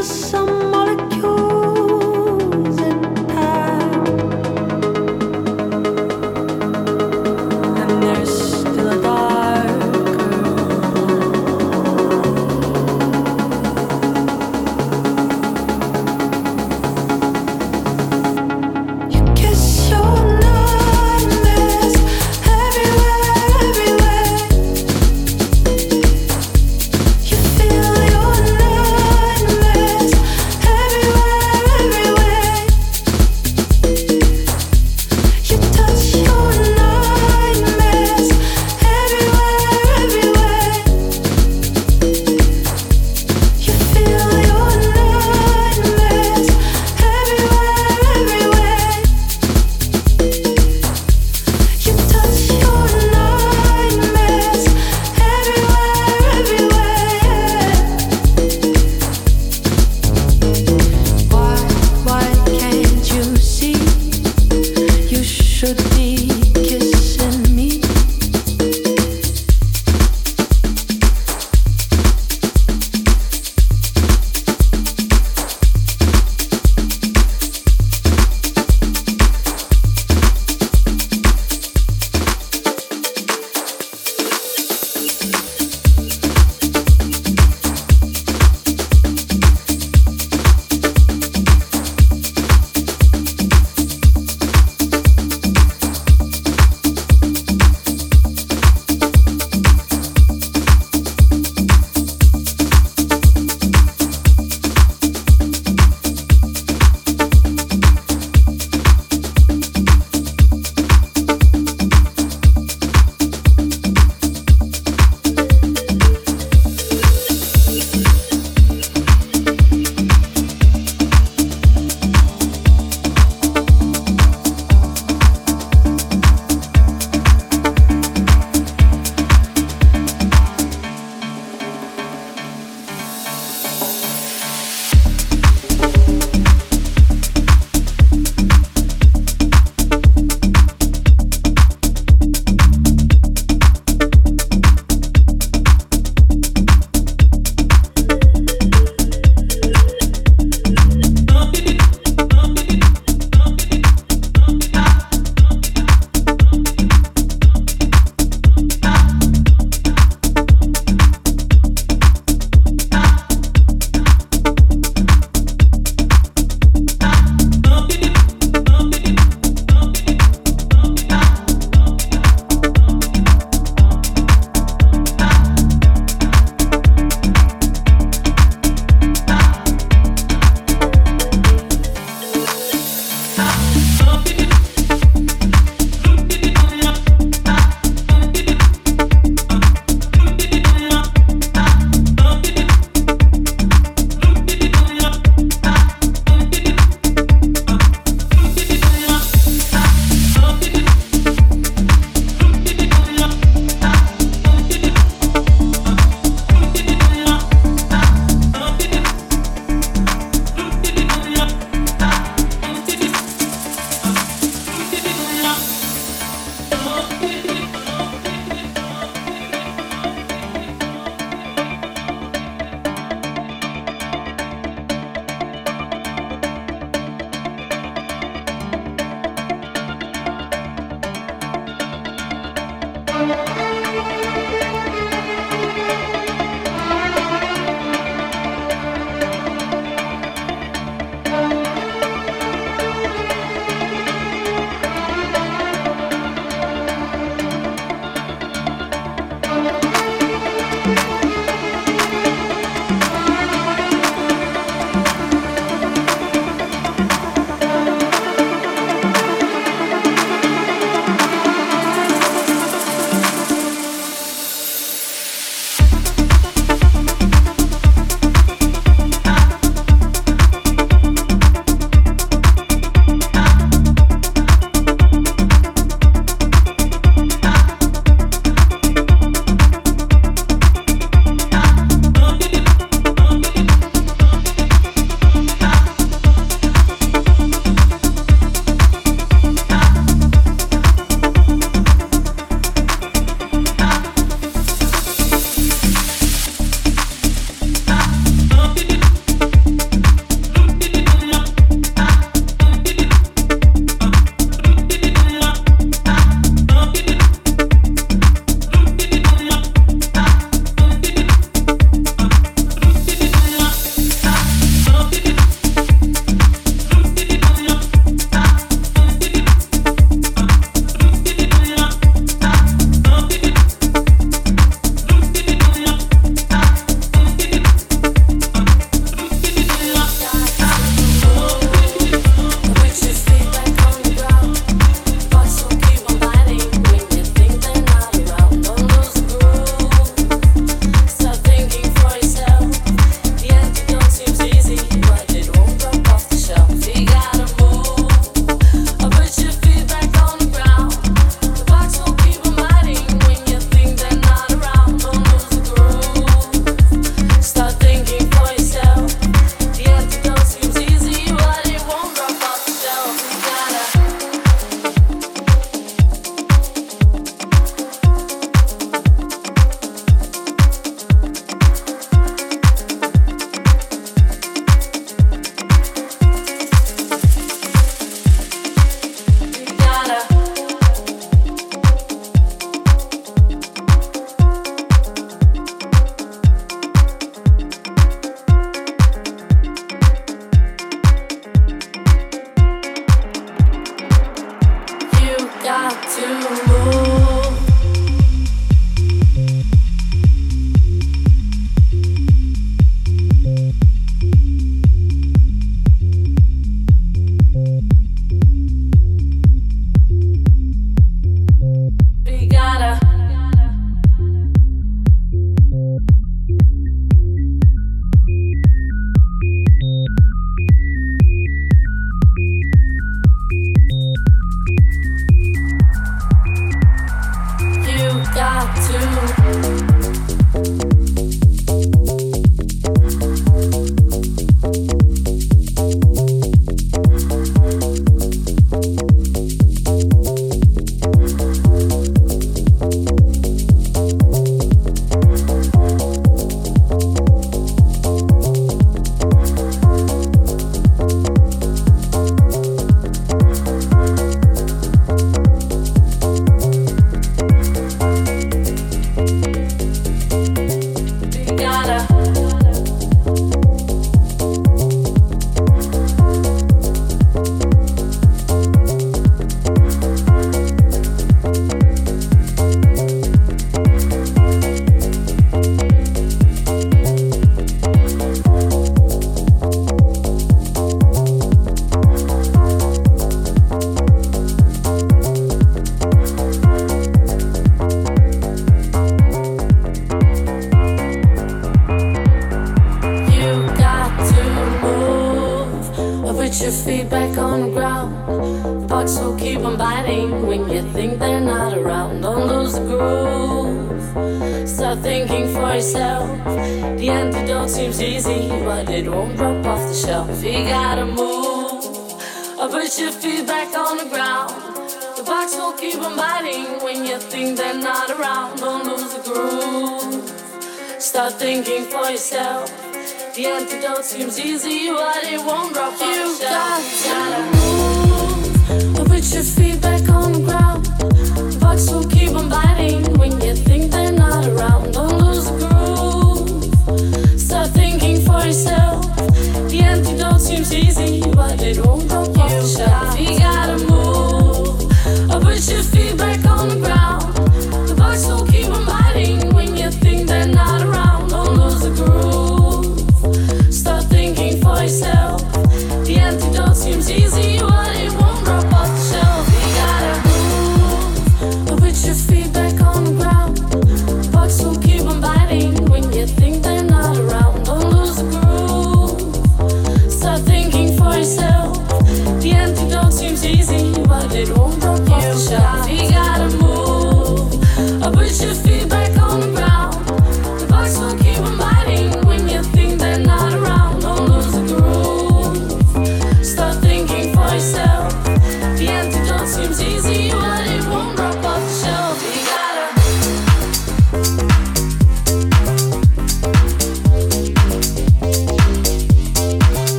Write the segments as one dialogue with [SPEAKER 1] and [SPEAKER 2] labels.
[SPEAKER 1] the
[SPEAKER 2] sun.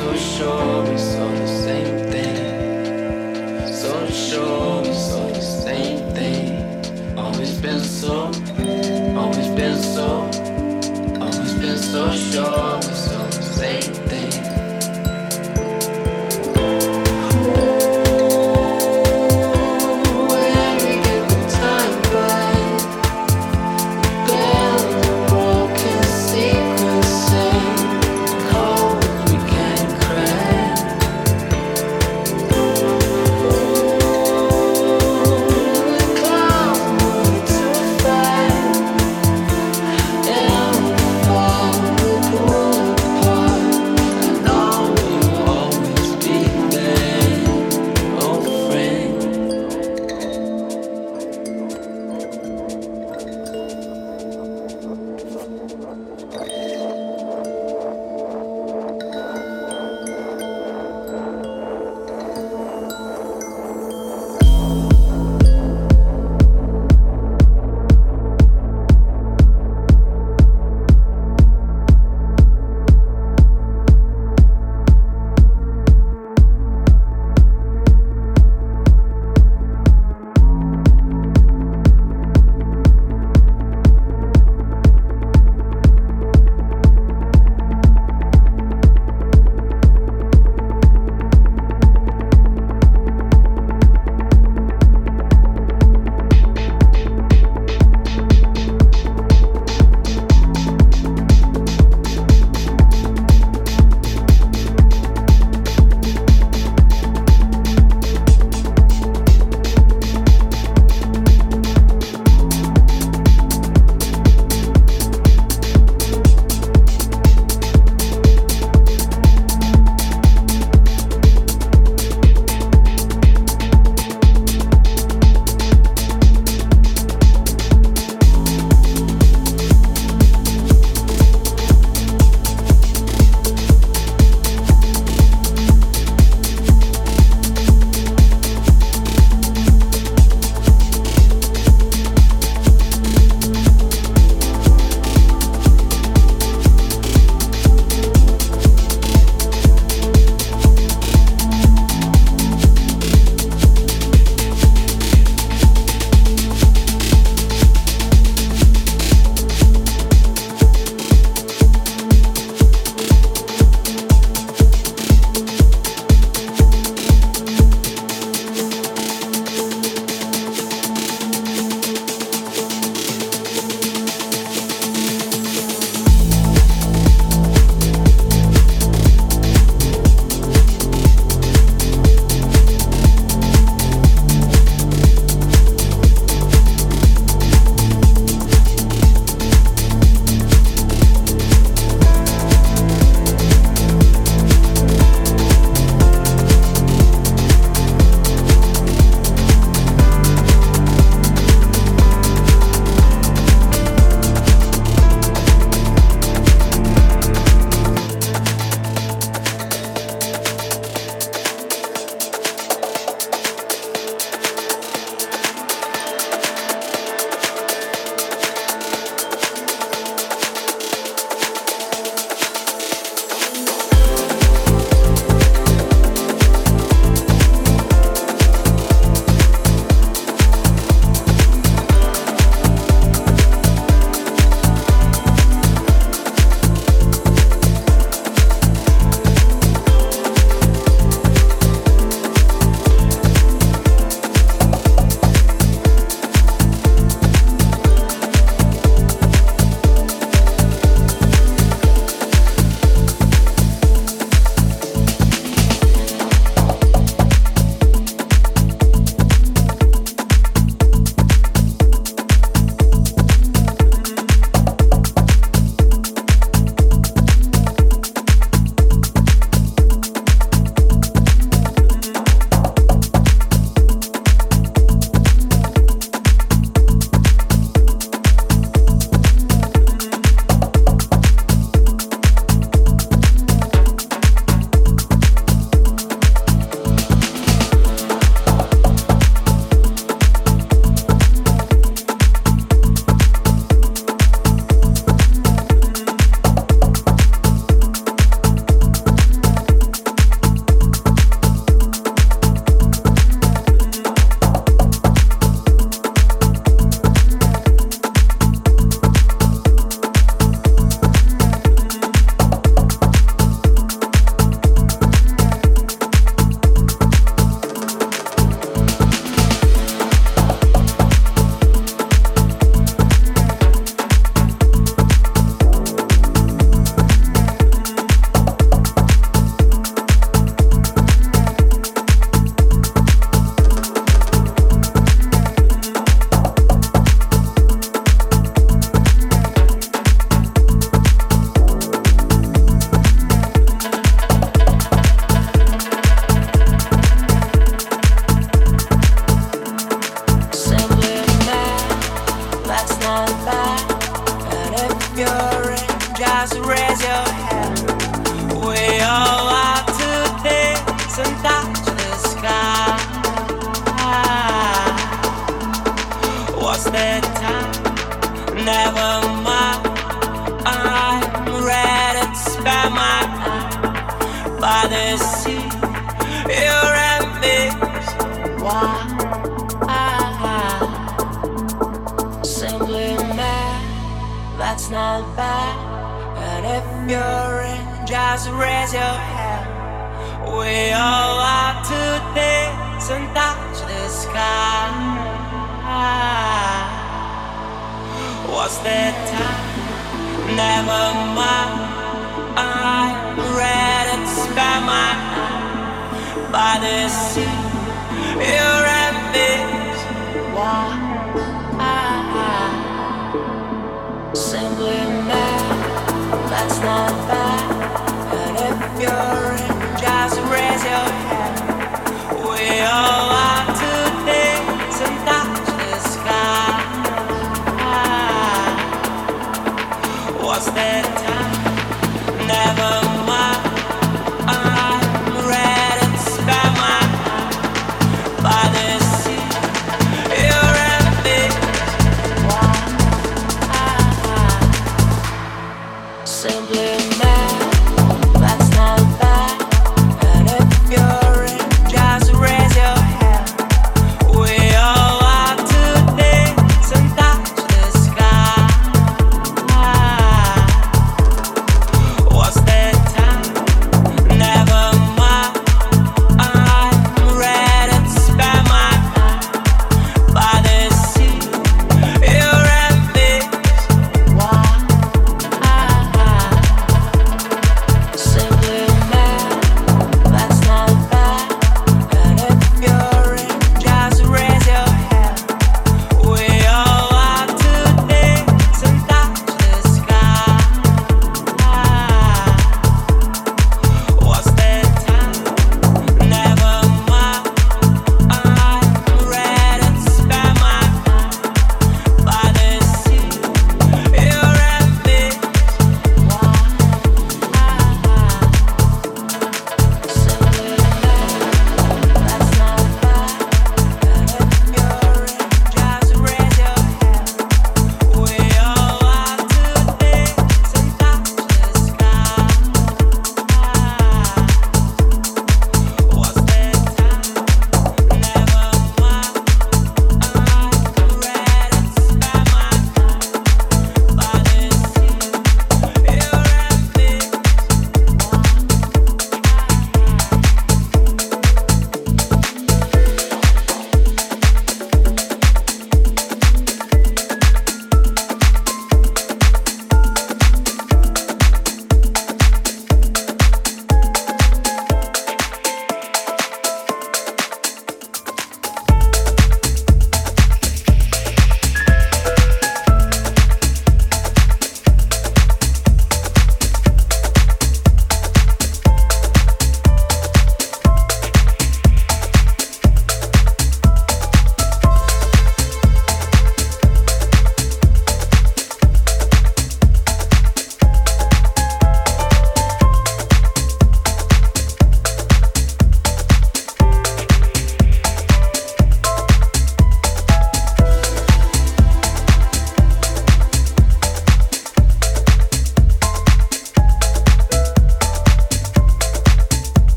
[SPEAKER 2] Só chove, sono sem tem. Só chove, sono sem tem. Always been so, always been
[SPEAKER 3] so, always been so sure.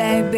[SPEAKER 3] Baby,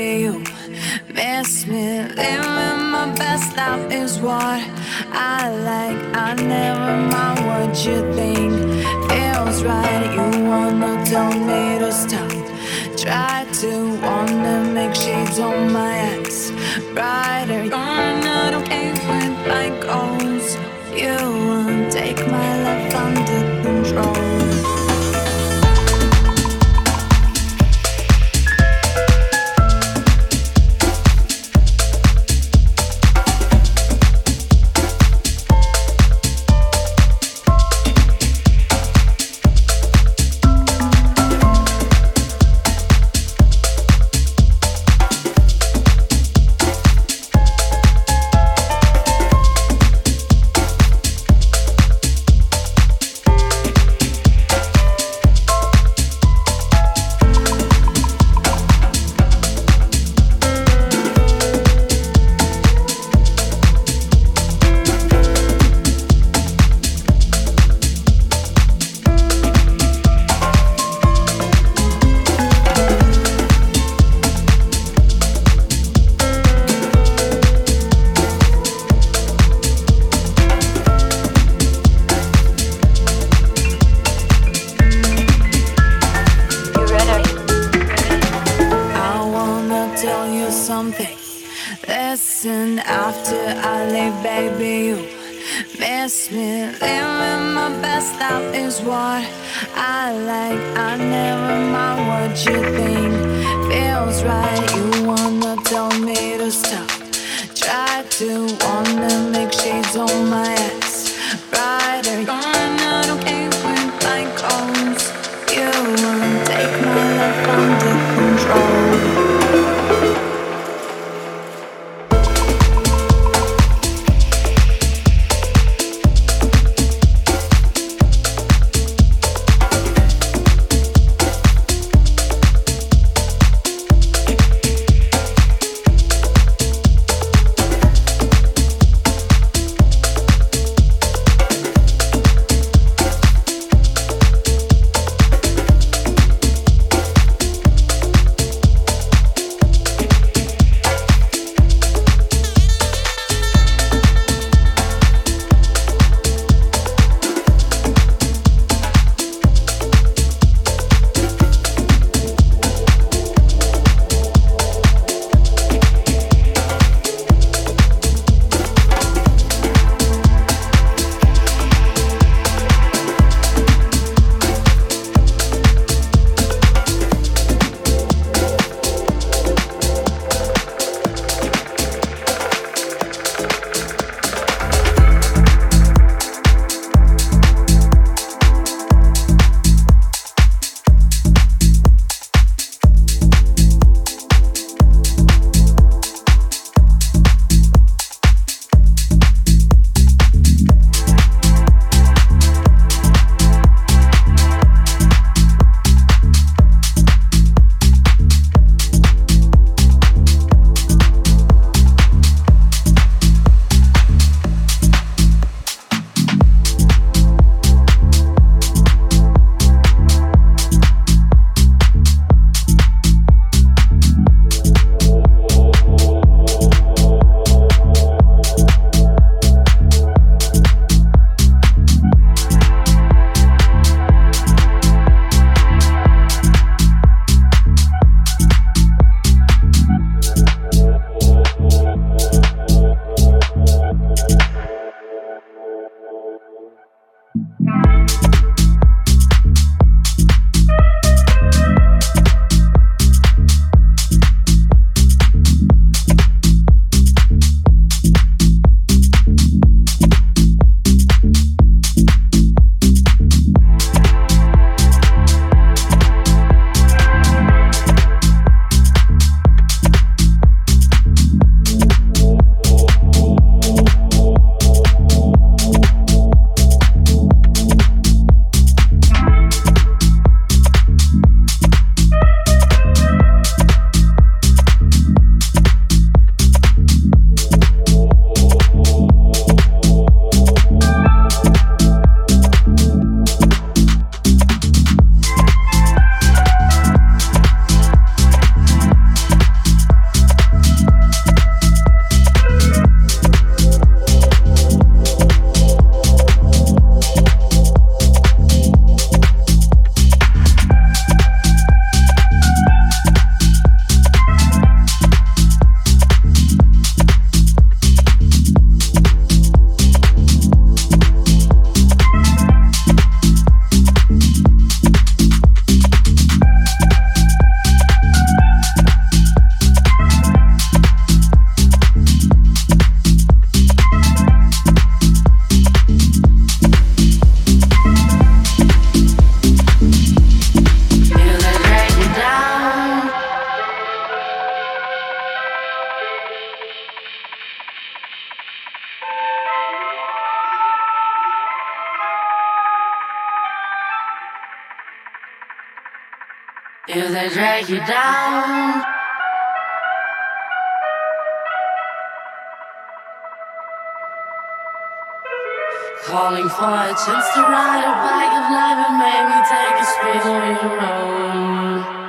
[SPEAKER 4] If they drag you down. Calling for a chance to ride a bike of life and maybe take a spin on your own.